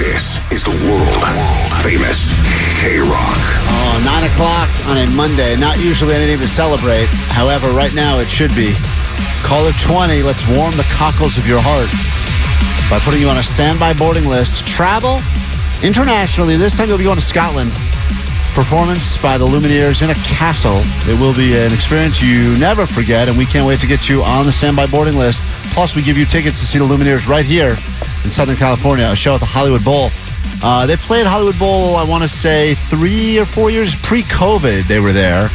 This is the world famous KROQ. Oh, 9 o'clock on a Monday. Not usually anything to celebrate. However, right now it should be. Caller 20, let's warm the cockles of your heart by putting you on a standby boarding list. Travel internationally. This time you'll be going to Scotland. Performance by the Lumineers in a castle. It will be an experience you never forget, and we can't wait to get you on the standby boarding list. Plus, we give you tickets to see the Lumineers right here in Southern California, a show at the Hollywood Bowl. Uh, they played Hollywood Bowl, I want to say, three or four years pre COVID, they were there.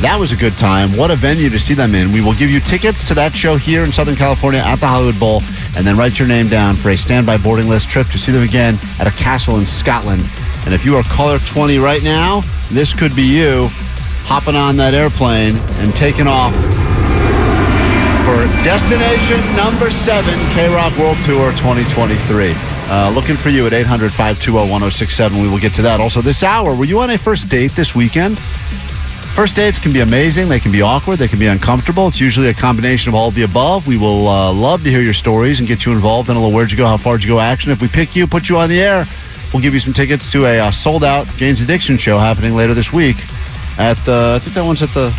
That was a good time. What a venue to see them in. We will give you tickets to that show here in Southern California at the Hollywood Bowl, and then write your name down for a standby boarding list trip to see them again at a castle in Scotland. And if you are caller 20 right now, this could be you hopping on that airplane and taking off for destination number seven, KROQ World Tour 2023. Uh, looking for you at 800 520 1067. We will get to that. Also, this hour, were you on a first date this weekend? First dates can be amazing. They can be awkward. They can be uncomfortable. It's usually a combination of all of the above. We will uh, love to hear your stories and get you involved in a little where'd you go, how far did you go action. If we pick you, put you on the air, we'll give you some tickets to a uh, sold out Jane's Addiction show happening later this week at the, I think that one's at the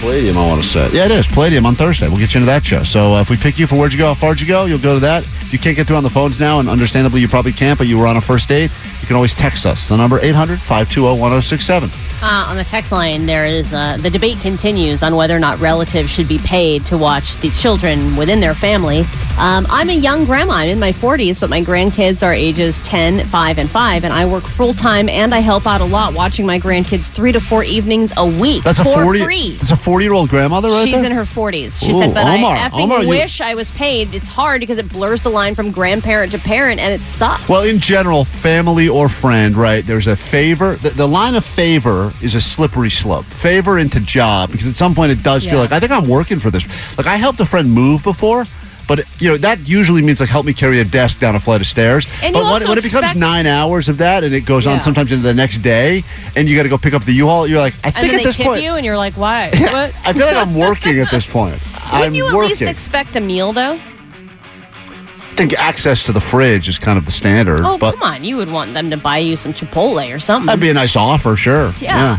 Palladium, I want to say. Yeah, it is. Palladium on Thursday. We'll get you into that show. So uh, if we pick you for Where'd You Go, How Far'd You Go, you'll go to that. If you can't get through on the phones now, and understandably you probably can't, but you were on a first date, you can always text us. The number 800 520 1067. Uh, on the text line, there is uh, the debate continues on whether or not relatives should be paid to watch the children within their family. Um, I'm a young grandma. I'm in my 40s, but my grandkids are ages 10, 5, and 5, and I work full time and I help out a lot watching my grandkids three to four evenings a week That's a 40 free. That's a 40 year old grandmother right She's there? in her 40s. She Ooh, said, but Omar, I effing Omar, you- wish I was paid. It's hard because it blurs the line from grandparent to parent, and it sucks. Well, in general, family or friend, right? There's a favor. The, the line of favor is a slippery slope. Favor into job, because at some point it does feel like I think I'm working for this. Like I helped a friend move before, but you know that usually means like help me carry a desk down a flight of stairs. And but when, when it becomes expect- nine hours of that, and it goes on sometimes into the next day, and you got to go pick up the U-Haul, you're like, I think at they this point, you, and you're like, why? What? I feel like I'm working at this point. I'm you at working. least expect a meal, though? I think access to the fridge is kind of the standard. Oh, but come on. You would want them to buy you some Chipotle or something. That'd be a nice offer, sure. Yeah. Yeah.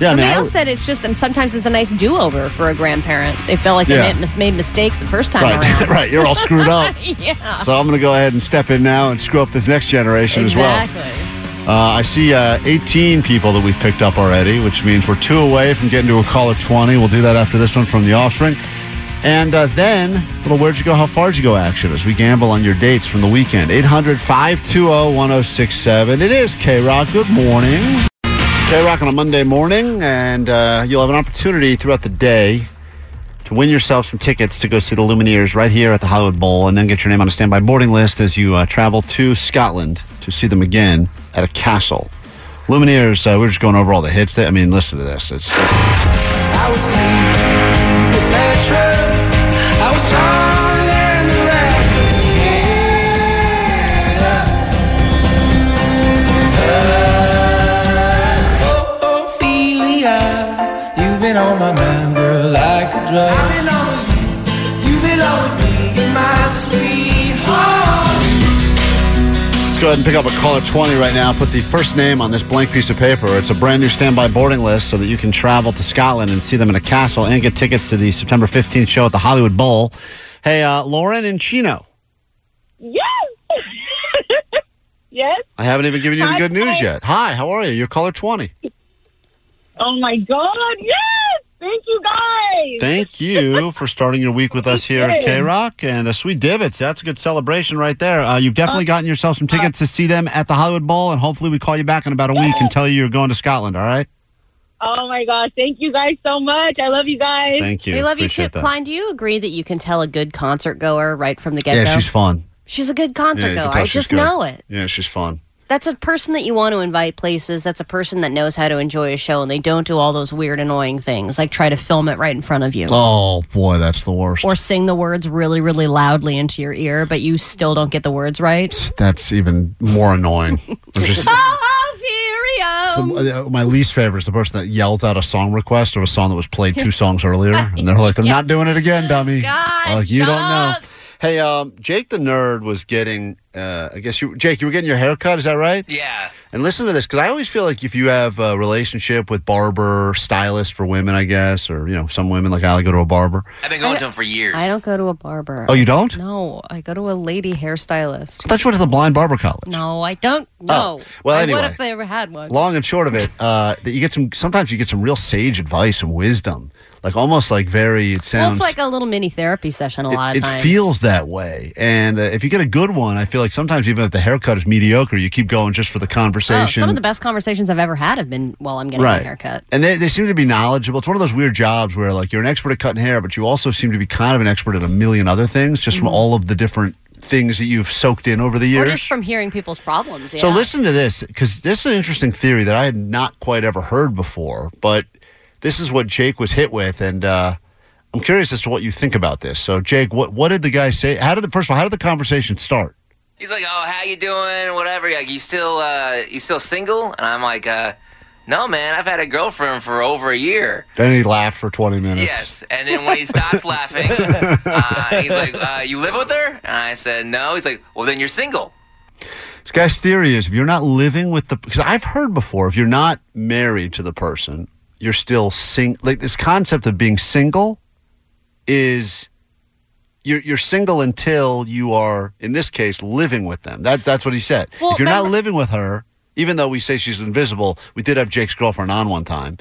Yeah, I mean, Somebody I said it's just, and sometimes it's a nice do-over for a grandparent. They felt like they Yeah. made, made mistakes the first time right, around. right. You're all screwed up. yeah. So I'm going to go ahead and step in now and screw up this next generation exactly. as well. Uh, I see uh, 18 people that we've picked up already, which means we're two away from getting to a call of 20. We'll do that after this one from the Offspring. And uh, then, little where'd you go, how far'd you go action as we gamble on your dates from the weekend. 800 520 1067. It is KROQ. Good morning. KROQ on a Monday morning, and uh, you'll have an opportunity throughout the day to win yourself some tickets to go see the Lumineers right here at the Hollywood Bowl, and then get your name on a standby boarding list as you uh, travel to Scotland to see them again at a castle. Lumineers, uh, we're just going over all the hits. That, I mean, listen to this. It's drug. I belong with you. You belong with me. My sweetheart. Let's go ahead and pick up a caller 20 right now. Put the first name on this blank piece of paper. It's a brand new standby boarding list so that you can travel to Scotland and see them in a castle and get tickets to the September 15th show at the Hollywood Bowl. Hey, uh, Lauren and Chino. Yes. Yes. I haven't even given you the good news hi. yet. Hi, how are you? You're caller 20. Oh my God. Yes. Thank you guys. Thank you for starting your week with us here at KROQ and uh, Sweet Divots. That's a good celebration right there. Uh, you've definitely gotten yourself some tickets to see them at the Hollywood Bowl, and hopefully we call you back in about a week and tell you you're going to Scotland. All right? Oh my gosh! Thank you guys so much. I love you guys. Thank you. We love you too. That. Klein, do you agree that you can tell a good concert goer right from the get go? Yeah, she's fun. She's a good concert Yeah, you can goer. tell I she's just good. know it. Yeah, she's fun. That's a person that you want to invite places. That's a person that knows how to enjoy a show and they don't do all those weird, annoying things like try to film it right in front of you. Oh boy, that's the worst. Or sing the words really, really loudly into your ear, but you still don't get the words right. That's even more annoying. Just- Oh! So, uh, my least favorite is the person that yells out a song request or a song that was played two songs earlier, and they're like, "They're not doing it again, dummy." God, like you don't know. Up. Hey, um, Jake the nerd was getting. Uh, I guess you, Jake, you were getting your hair cut. Is that right? Yeah. And listen to this, because I always feel like if you have a relationship with barber, stylist for women, I guess, or you know, some women like I go to a barber. I've been going to him for years. I don't go to a barber. Oh, you don't? No, I go to a lady hairstylist. I thought you went to the blind barber college. No, I don't. No. Oh, well, I anyway. would if they ever had one. long and short of it, uh, that you get some. Sometimes you get some real sage advice and wisdom, like almost like very. It Well, sounds. it's like a little mini therapy session a it, lot of it times. feels that way, and uh, if you get a good one, I feel like sometimes even if the haircut is mediocre, you keep going just for the Oh, conversation. some of the best conversations I've ever had have been while I'm getting right. a haircut. And they, they seem to be knowledgeable. It's one of those weird jobs where like you're an expert at cutting hair, but you also seem to be kind of an expert at a million other things, just from all of the different things that you've soaked in over the Mm-hmm. Or years. just from hearing people's problems. Yeah. So listen to this, because this is an interesting theory that I had not quite ever heard before. But this is what Jake was hit with, and uh, I'm curious as to what you think about this. So, Jake, what what did the guy say? How did the first of all, how did the conversation start? He's like, "Oh, how you doing? Whatever. Like, you still, uh, you still single?" And I'm like, uh, "No, man. I've had a girlfriend for over a year." Then he laughed for 20 minutes. Yes. And then when he stopped laughing, uh, he's like, uh, "You live with her?" And I said, "No." He's like, "Well, then you're single." This guy's theory is if you're not living with the because I've heard before if you're not married to the person, you're still sing like this concept of being single is you're you're single until you are in this case living with them. That that's what he said. Well, if you're not living with her, even though we say she's invisible, we did have Jake's girlfriend on one time.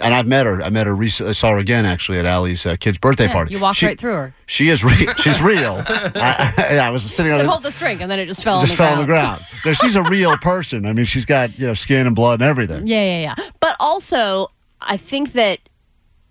And I've met her. I met her recently. I saw her again actually at Allie's uh, kid's birthday Yeah, party. you walked She- right through her. She is real. She's real. I, I, I was sitting on Said the, hold the string, and then it just fell. just on the fell on the ground. ground. No, she's a real person. I mean, she's got you know skin and blood and everything. Yeah, yeah, yeah. But also, I think that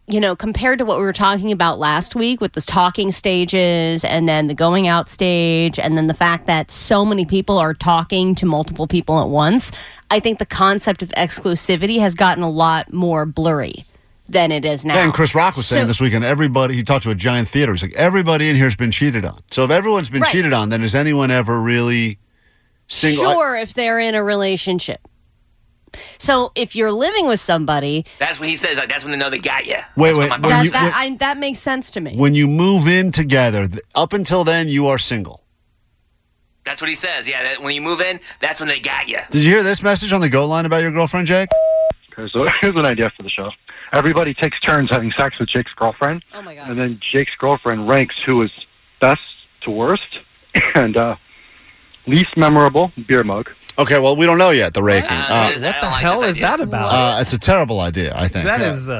you know, compared to what we were talking about last week with the talking stages and then the going out stage and then the fact that so many people are talking to multiple people at once, I think the concept of exclusivity has gotten a lot more blurry than it is now. Yeah, and Chris Rock was saying this weekend, everybody, he talked to a giant theater. He's like, everybody in here has been cheated on. So if everyone's been Right. cheated on, then has anyone ever really single? Sure, if they're in a relationship. So if you're living with somebody, That's when he says, like, "That's when they know they got you." Wait, That's wait, When my when that, you- that, I, that makes sense to me. when you move in together, up until then, you are single. that's what he says. Yeah. That when you move in, that's when they got you. Did you hear this message on the go line about your girlfriend, Jake? Okay, so here's an idea for the show. Everybody takes turns having sex with Jake's girlfriend, oh my god. and then Jake's girlfriend ranks who is best to worst, and uh, least memorable beer mug. Okay, well, we don't know yet, the raking. Uh, Uh, What the like hell this is idea. that about? uh, it's a terrible idea, I think. That is Uh,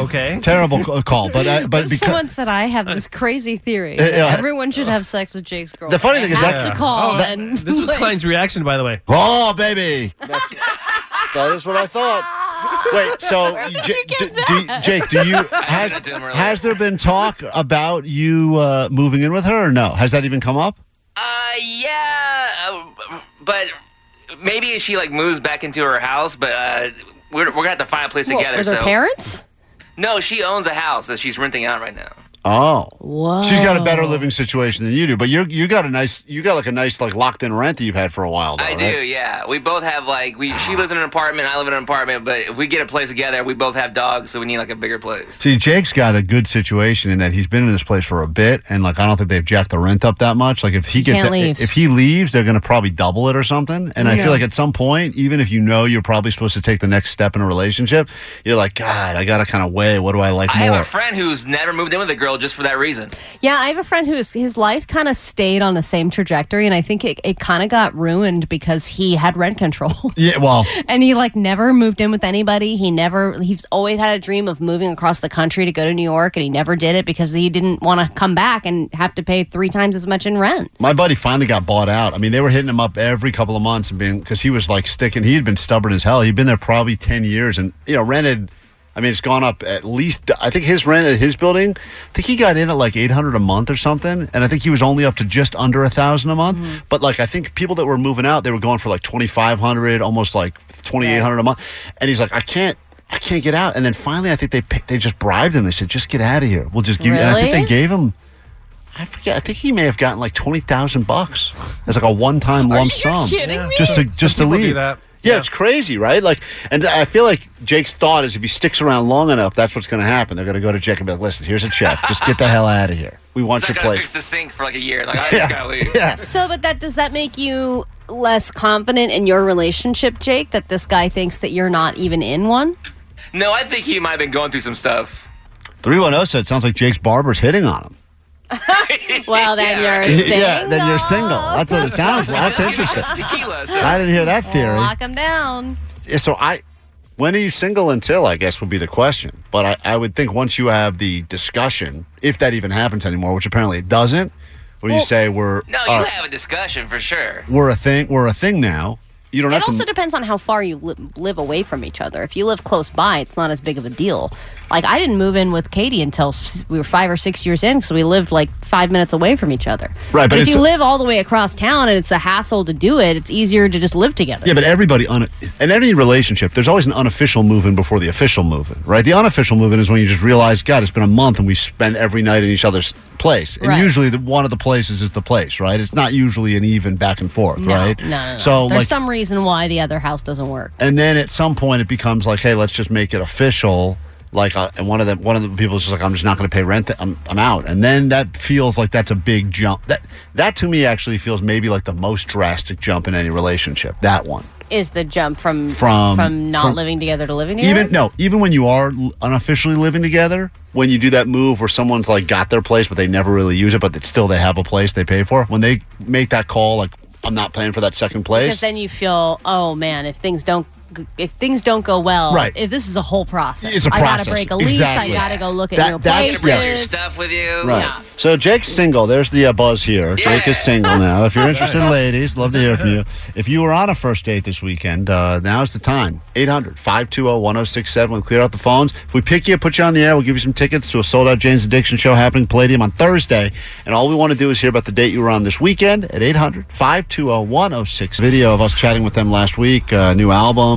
uh, okay. Terrible c- call, but uh, but because Someone said I have this crazy theory. Uh, that yeah. Everyone should have sex with Jake's girlfriend. The funny thing I is have that- to call Oh, that- and this was like, Klein's reaction, by the way. Oh, baby. That's, that is what I thought. Wait, so did J- you get d- do- that? Jake, do you has, said to him earlier. has there been talk about you uh, moving in with her or no? Has that even come up? Uh, yeah, uh, but maybe she like moves back into her house, but uh, we're, we're gonna have to find a place What, together. with her so parents? no, she owns a house that she's renting out right now. Oh, Whoa. she's got a better living situation than you do, but you you got a nice you got like a nice like locked in rent that you've had for a while. Though, I right? do, yeah. We both have like we. She lives in an apartment. I live in an apartment. But if we get a place together, we both have dogs, so we need like a bigger place. See, Jake's got a good situation in that he's been in this place for a bit, and like I don't think they've jacked the rent up that much. Like if he gets can't leave. if he leaves, they're going to probably double it or something. And I feel like at some point, even if you know you're probably supposed to take the next step in a relationship, you're like, God, I got to kind of weigh what do I like I more. have a friend who's never moved in with a girl girl just for that reason. Yeah, I have a friend whose his life kind of stayed on the same trajectory, and I think it, it kind of got ruined because he had rent control. Yeah, well, and he like never moved in with anybody. He never he's always had a dream of moving across the country to go to New York, and he never did it because he didn't want to come back and have to pay three times as much in rent. my buddy finally got bought out. I mean, they were hitting him up every couple of months and being because he was like sticking. He had been stubborn as hell. He'd been there probably ten years, and you know, rented. I mean, it's gone up at least. I think his rent at his building. I think he got in at like eight hundred a month or something, and I think he was only up to just under a thousand a month. Mm-hmm. But like, I think people that were moving out, they were going for like twenty five hundred, almost like twenty eight hundred a month. And he's like, I can't. I can't get out. And then finally, I think they they just bribed him. They said, "Just get out of here. We'll just give you." And I think they gave him. I forget. I think he may have gotten like twenty thousand bucks as like a one-time lump sum, kidding me? just to just to people do leave. That. Yeah, Yeah. it's crazy, right? Like, and I feel like Jake's thought is if he sticks around long enough, that's what's going to happen. They're going to go to Jake and be like, "Listen, here's a check. Just get the hell out of here. We want It's your not gonna place." fix the sink for like a year. Like I just gotta leave. Yeah. So, but that does that make you less confident in your relationship, Jake? That this guy thinks that you're not even in one? No, I think he might have been going through some stuff. Three one zero said sounds like Jake's barber's hitting on him. Well, then Yeah, you're single. Yeah, then you're single. That's what it sounds like. That's Just give me interesting. tequila. So. I didn't hear that theory. Lock them down. Yeah, so I when are you single until I guess would be the question. But I, I would think once you have the discussion, if that even happens anymore, which apparently it doesn't, where you say we're No, you uh, have a discussion for sure. we're a thing we're a thing now. You don't It have also to depends on how far you li- live away from each other. If you live close by, it's not as big of a deal. Like I didn't move in with Katie until we were five or six years in because we lived like five minutes away from each other. Right, but if it's- you live all the way across town and it's a hassle to do it, it's easier to just live together. Yeah, but everybody un- in any relationship, there's always an unofficial move-in before the official move-in, right? The unofficial move-in is when you just realize, God, it's been a month and we spend every night in each other's place, and Right. usually the, one of the places is the place, right? It's not usually an even back and forth, no, right? no, no, no. So there's like, some reason why the other house doesn't work. and then at some point it becomes like, hey, let's just make it official. Like, uh, and one of the one of the people is just like, I'm just not going to pay rent. I'm I'm out. And then that feels like that's a big jump. That that to me actually feels maybe like the most drastic jump in any relationship. That one. Is the jump from From- from not from- living together to living together? Even no, even when you are unofficially living together, when you do that move where someone's like got their place but they never really use it, but still they have a place they pay for. When they make that call, like I'm not paying for that second place. because then you feel, oh man, if things don't if things don't go well, Right. if this is a whole process, It's a I process. I gotta break a lease. Exactly. I gotta go look at That- new that's- places. Bring your stuff with you. Right. Yeah. So Jake's single. There's the uh, buzz here. Jake is single now. If you're interested, ladies, love to hear from you. If you were on a first date this weekend, uh, now's the time. 800 520 1067. We'll clear out the phones. If we pick you, put you on the air, we'll give you some tickets to a sold out Jane's Addiction show happening Palladium on Thursday. And all we want to do is hear about the date you were on this weekend at 800 520 106. Video of us chatting with them last week. Uh, new album.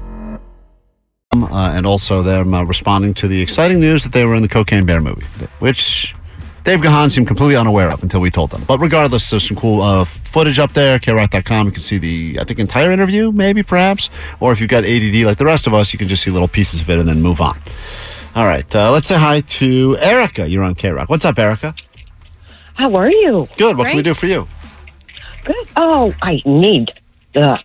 uh, and also them uh, responding to the exciting news that they were in the Cocaine Bear movie, which Dave Gahan seemed completely unaware of until we told them. But regardless, there's some cool uh, footage up there. KROQ.com. You can see the, I think, entire interview, maybe, perhaps. Or if you've got ADD like the rest of us, you can just see little pieces of it and then move on. All right. Uh, let's say hi to Erica. You're on KROQ. What's up, Erica? How are you? Good. What can we do for you? Good. Oh, I need the uh,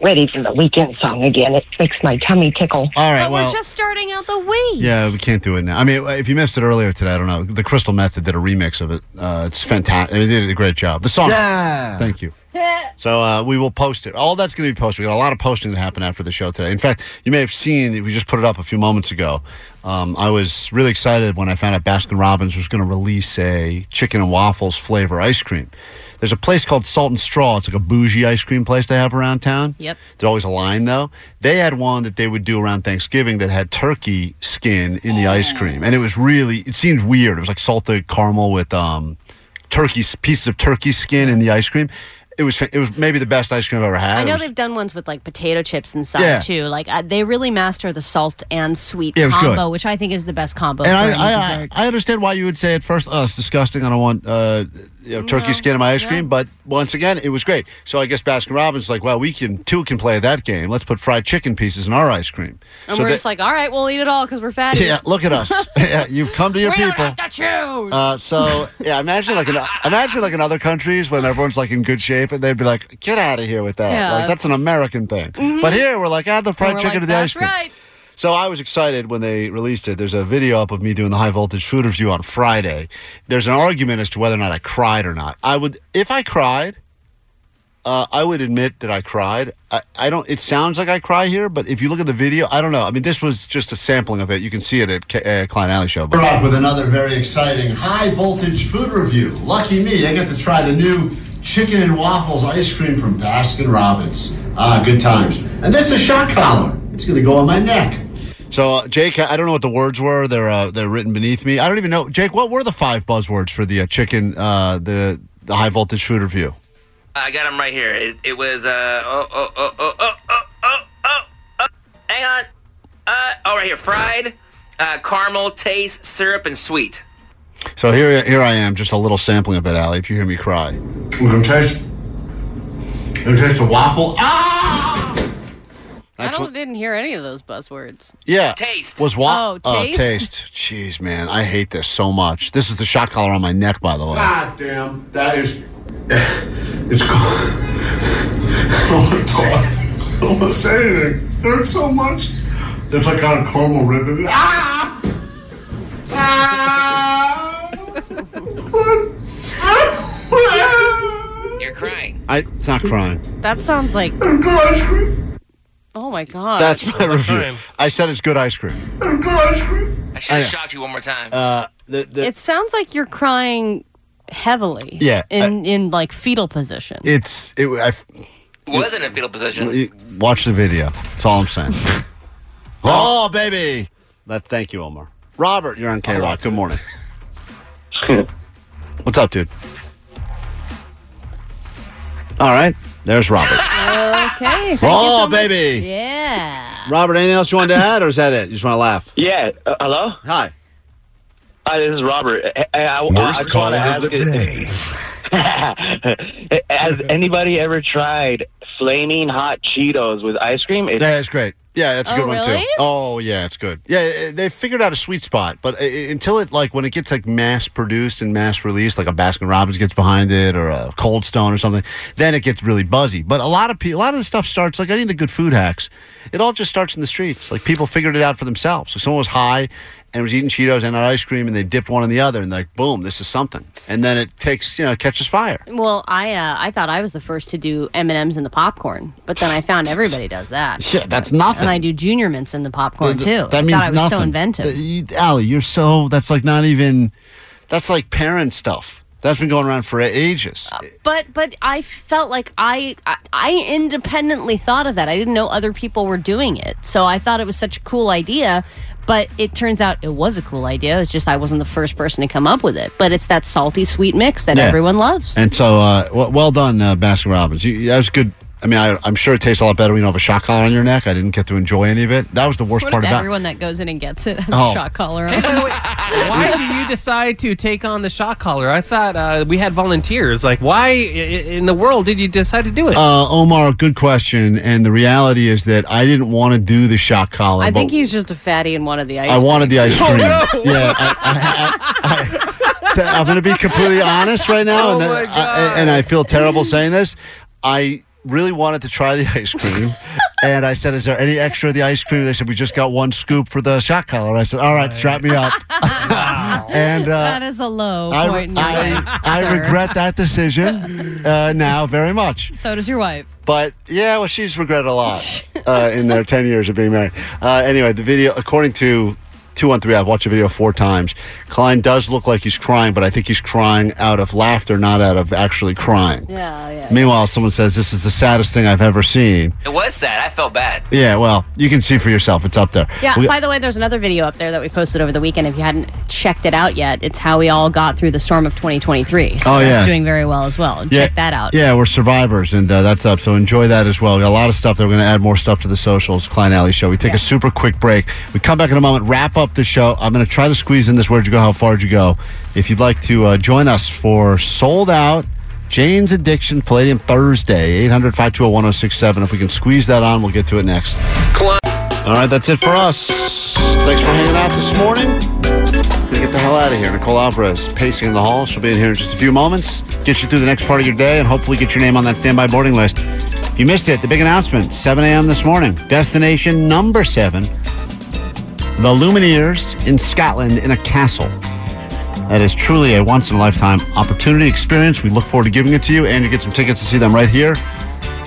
Ready for the Weekend song again. It makes my tummy tickle. All right. But well, we're just starting out the week. Yeah, we can't do it now. I mean, if you missed it earlier today, I don't know. The Crystal Method did a remix of it. Uh, it's fantastic. They did a great job. The song. Yeah. Thank you. So uh, we will post it. All that's going to be posted. We got a lot of posting that happened after the show today. In fact, you may have seen we just put it up a few moments ago. Um, I was really excited when I found out Baskin Robbins was going to release a chicken and waffles flavor ice cream. There's a place called Salt and Straw. It's like a bougie ice cream place they have around town. Yep. There's always a line though. They had one that they would do around Thanksgiving that had turkey skin in the ice cream, and it was really. It seemed weird. It was like salted caramel with um, turkey pieces of turkey skin in the ice cream. It was it was maybe the best ice cream I've ever had. I know was- they've done ones with like potato chips inside Yeah. too. Like uh, they really master the salt and sweet Yeah, it was good. combo, which I think is the best combo. and for I, any I, I, dessert. I understand why you would say at first, oh, it's disgusting. I don't want uh, you know, turkey No, skin in my ice yeah. cream. But once again, it was great. So I guess Baskin Robbins is like, well, we can two can play that game. Let's put fried chicken pieces in our ice cream. and So we're they- just like, all right, we'll eat it all because we're fatties. yeah, look at us. yeah, you've come to your we people. don't have to choose. Uh, so yeah, imagine like in, imagine like in other countries when everyone's like in good shape and they'd be like, "Get out of here with that!" Yeah. Like that's an American thing. But here we're like, "Add the And fried we're chicken like, to the That's ice cream." right. So I was excited when they released it. There's a video up of me doing the high voltage food review on Friday. There's an argument as to whether or not I cried or not. I would, if I cried, uh, I would admit that I cried. I, I don't. It sounds like I cry here, but if you look at the video, I don't know. I mean, this was just a sampling of it. You can see it at K- uh, Klein Ally Show. We're up with another very exciting high voltage food review. Lucky me, I get to try the new chicken and waffles ice cream from Baskin Robbins. Ah, good times. And this is shock collar. It's going to go on my neck. So, uh, Jake, I don't know what the words were. They're uh, they're written beneath me. I don't even know, Jake. What were the five buzzwords for the uh, chicken, uh, the the high voltage food review? I got them right here. It, it was uh oh oh oh oh oh oh oh oh. oh. Hang on. Uh oh right here. Fried, uh, caramel, taste, syrup, and sweet. So here, here I am, just a little sampling of it, Allie. If you hear me cry, we're gonna taste. We're gonna taste the waffle. Ah! I don't what, didn't hear any of those buzzwords. yeah. Taste. Was wa- oh, oh, taste? taste. Jeez, man, I hate this so much. This is the shock collar on my neck, by the way. God damn, that is. It's cold. Oh my god! I don't want to say anything. It hurts so much. There's like kind of caramel ribbon. Ah! Ah! Ah! ah! You're crying. I, it's not crying. That sounds like. Oh my god. That's my review. crying. I said it's good ice cream. I should have know. shocked you one more time. Uh, the, the, It sounds like you're crying heavily. Yeah, In in like fetal position. it's it. I, was in a fetal position. Watch the video. That's all I'm saying. oh, baby. That, thank you, Omar. Robert, you're on KROQ. Good morning. What's up, dude? All right. There's Robert. okay. thank you oh, so much. baby. Yeah. Robert, anything else you wanted to add, or is that it? You just want to laugh? Yeah. Uh, hello. Hi. Hi, this is Robert. I, I, I, I Worst just caller wanna of the ask day. Has anybody ever tried flaming hot Cheetos with ice cream? It's, Yeah, it's great. Yeah, that's a Oh, good one really? too. Oh, yeah, it's good. Yeah, eh, they figured out a sweet spot, but uh, until it like when it gets like mass produced and mass released, like a Baskin Robbins gets behind it or a Cold Stone or something, then it gets really buzzy. But a lot of people, a lot of the stuff starts like any of the good food hacks. It all just starts in the streets. Like people figured it out for themselves. So someone was high and was eating Cheetos and had ice cream, and they dipped one in the other, and like boom, this is something. And then it takes you know catches fire. Well, I uh, I thought I was the first to do M and M's in the popcorn, but then I found everybody does that. Yeah, that's nothing. And I do Junior Mints in the popcorn Th- too. That I means thought I was nothing. so inventive. Uh, you- Allie, you're so. That's like not even. That's like parent stuff. That's been going around for ages. But but I felt like I, I I independently thought of that. I didn't know other people were doing it, so I thought it was such a cool idea. But it turns out it was a cool idea. It's just I wasn't the first person to come up with it. But it's that salty sweet mix that Yeah. everyone loves. And so, uh, well, well done, uh, Baskin Robbins. You, that was good. I mean, I, I'm sure it tastes a lot better when you don't have a shock collar on your neck. I didn't get to enjoy any of it. That was the worst What part if about. everyone that goes in and gets it has Oh. a shock collar on? Why did you decide to take on the shock collar? I thought uh, we had volunteers. Like, why in the world did you decide to do it? Uh, Omar, good question. And the reality is that I didn't want to do the shock collar. I think he's just a fatty and wanted the ice. I wanted the ice cream. no. Yeah, I, am going to be completely honest right now, Oh and, my I, and I feel terrible saying this. I really wanted to try the ice cream, and I said, "Is there any extra of the ice cream?" They said, "We just got one scoop for the shock collar." I said, "All right, strap me up." and uh, that is a low I, point in I, life, I regret that decision uh, now very much. So does your wife. But yeah, well, she's regretted a lot uh, in their 10 years of being married. Uh, anyway, the video, according to 213, I've watched the video four times. Klein does look like he's crying, but I think he's crying out of laughter, not out of actually crying. Yeah, yeah. Meanwhile, someone says, This is the saddest thing I've ever seen. It was sad. I felt bad. Yeah, well, you can see for yourself. It's up there. Yeah, We- by the way, there's another video up there that we posted over the weekend. If you hadn't checked it out yet, it's how we all got through the storm of 2023. So Oh, that's yeah. doing very well as well. Yeah, Check that out. Yeah, we're survivors, and uh, that's up. So enjoy that as well. We got a lot of stuff. That we're going to add more stuff to the socials. Klein Ally Show. We take a super quick break. We come back in a moment. Wrap up the show. I'm going to try to squeeze in this. Where'd you go? How far'd you go? If you'd like to uh, join us for sold out. Jane's Addiction Palladium Thursday, 800 520 1067. If we can squeeze that on, we'll get to it next. All right, that's it for us. Thanks for hanging out this morning. Get the hell out of here. Nicole Alvarez pacing in the hall. She'll be in here in just a few moments. Get you through the next part of your day and hopefully get your name on that standby boarding list. You missed it, the big announcement 7 a.m. this morning. Destination number seven the Lumineers in Scotland in a castle. That is truly a once in a lifetime opportunity experience. We look forward to giving it to you, and you get some tickets to see them right here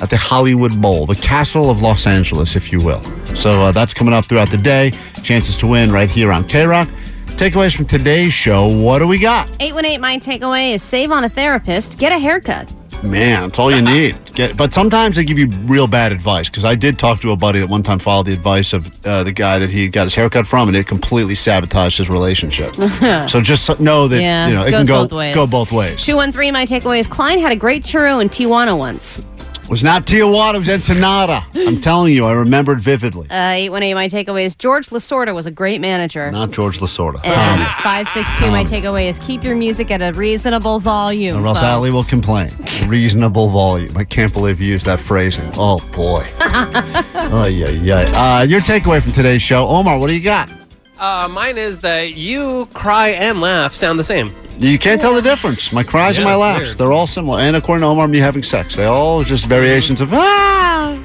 at the Hollywood Bowl, the castle of Los Angeles, if you will. So uh, that's coming up throughout the day. Chances to win right here on KROQ. Takeaways from today's show. What do we got? 818 My takeaway is save on a therapist, get a haircut. Man, that's all you need. Get, but sometimes they give you real bad advice because I did talk to a buddy that one time followed the advice of uh, the guy that he got his haircut from, and it completely sabotaged his relationship. so just know that yeah, you know it can go both ways. go both ways. 213 My takeaway is Klein had a great churro in Tijuana once. It was not Tijuana, it was Ensenada. I'm telling you, I remember it vividly. Uh, 818 My takeaway is George Lasorda was a great manager. Not George Lasorda. And Um, 562 My takeaway is keep your music at a reasonable volume. or else folks. Ali will complain. Reasonable volume. I can't believe you used that phrasing. Oh boy. oh yeah, yeah. Uh, your takeaway from today's show, Omar. What do you got? Uh, mine is that you cry and laugh sound the same. You can't tell the difference. My cries and my laughs, weird. they're all similar. And according to Omar, me having sex, they all just variations of ah.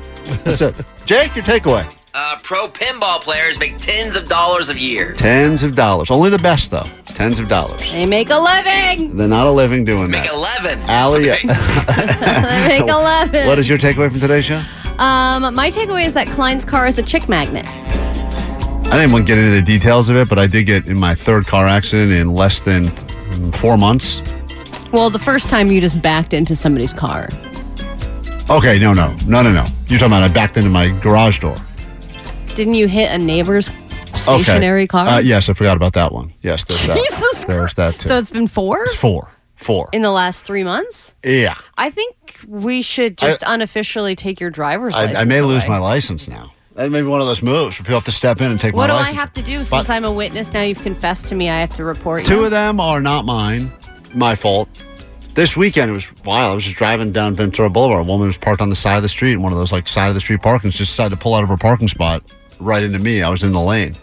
That's it. Jake, your takeaway. Uh, pro pinball players make tens of dollars a year. Tens of dollars. Only the best though. Tens of dollars. They make a living. They're not a living doing that. Make eleven. Allie, They make a living. what is your takeaway from today's show? Um, my takeaway is that Klein's car is a chick magnet. I didn't want to get into the details of it, but I did get in my third car accident in less than four months. Well, the first time you just backed into somebody's car. Okay, no, no, no, no, no. You're talking about I backed into my garage door. Didn't you hit a neighbor's stationary okay. car? Uh, yes, I forgot about that one. Yes, there's that. Jesus There's that too. So it's been four it's four. Four. in the last three months? Yeah. I think we should just unofficially take your driver's license. I, I may lose my license now. That may be one of those moves where people have to step in and take What do my I have to do But- since I'm a witness? Now you've confessed to me. I have to report Two you. of them are not mine, my fault. This weekend it was wild. I was just driving down Ventura Boulevard. A woman was parked on the side of the street, in one of those like side of the street parkings, just decided to pull out of her parking spot right into me. I was in the lane.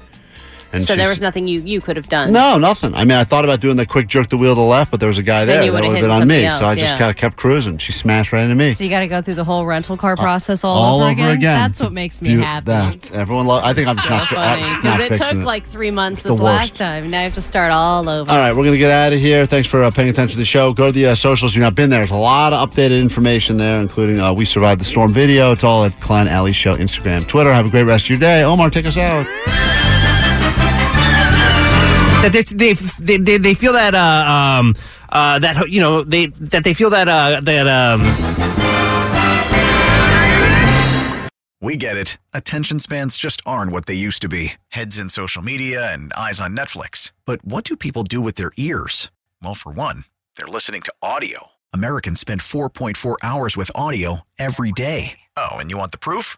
And so there was nothing you, you could have done. No, nothing. I mean, I thought about doing the quick jerk the wheel to the left, but there was a guy Then there you that would've hit been on me. somebody so I else, just kind of kept cruising. She smashed right into me. So you got to go through the whole rental car process all, all over, over again. That's what makes me You- happy. That everyone. Lo- I think I'm just so not, funny not because it took like three months It's this last time. Now you have to start all over. All right, we're going to get out of here. Thanks for uh, paying attention to the show. Go to the uh, socials. You've not been there, there's a lot of updated information there, including uh, We Survived the Storm video. It's all at Klein Ally Show, Instagram, Twitter. Have a great rest of your day. Omar, take us out. That they they they, they, feel that uh, um uh that you know they that they feel that uh that um We get it. Attention spans just aren't what they used to be heads in social media and eyes on Netflix. But what do people do with their ears? Well, for one, they're listening to audio. Americans spend 4.4 hours with audio every day. Oh, and you want the proof?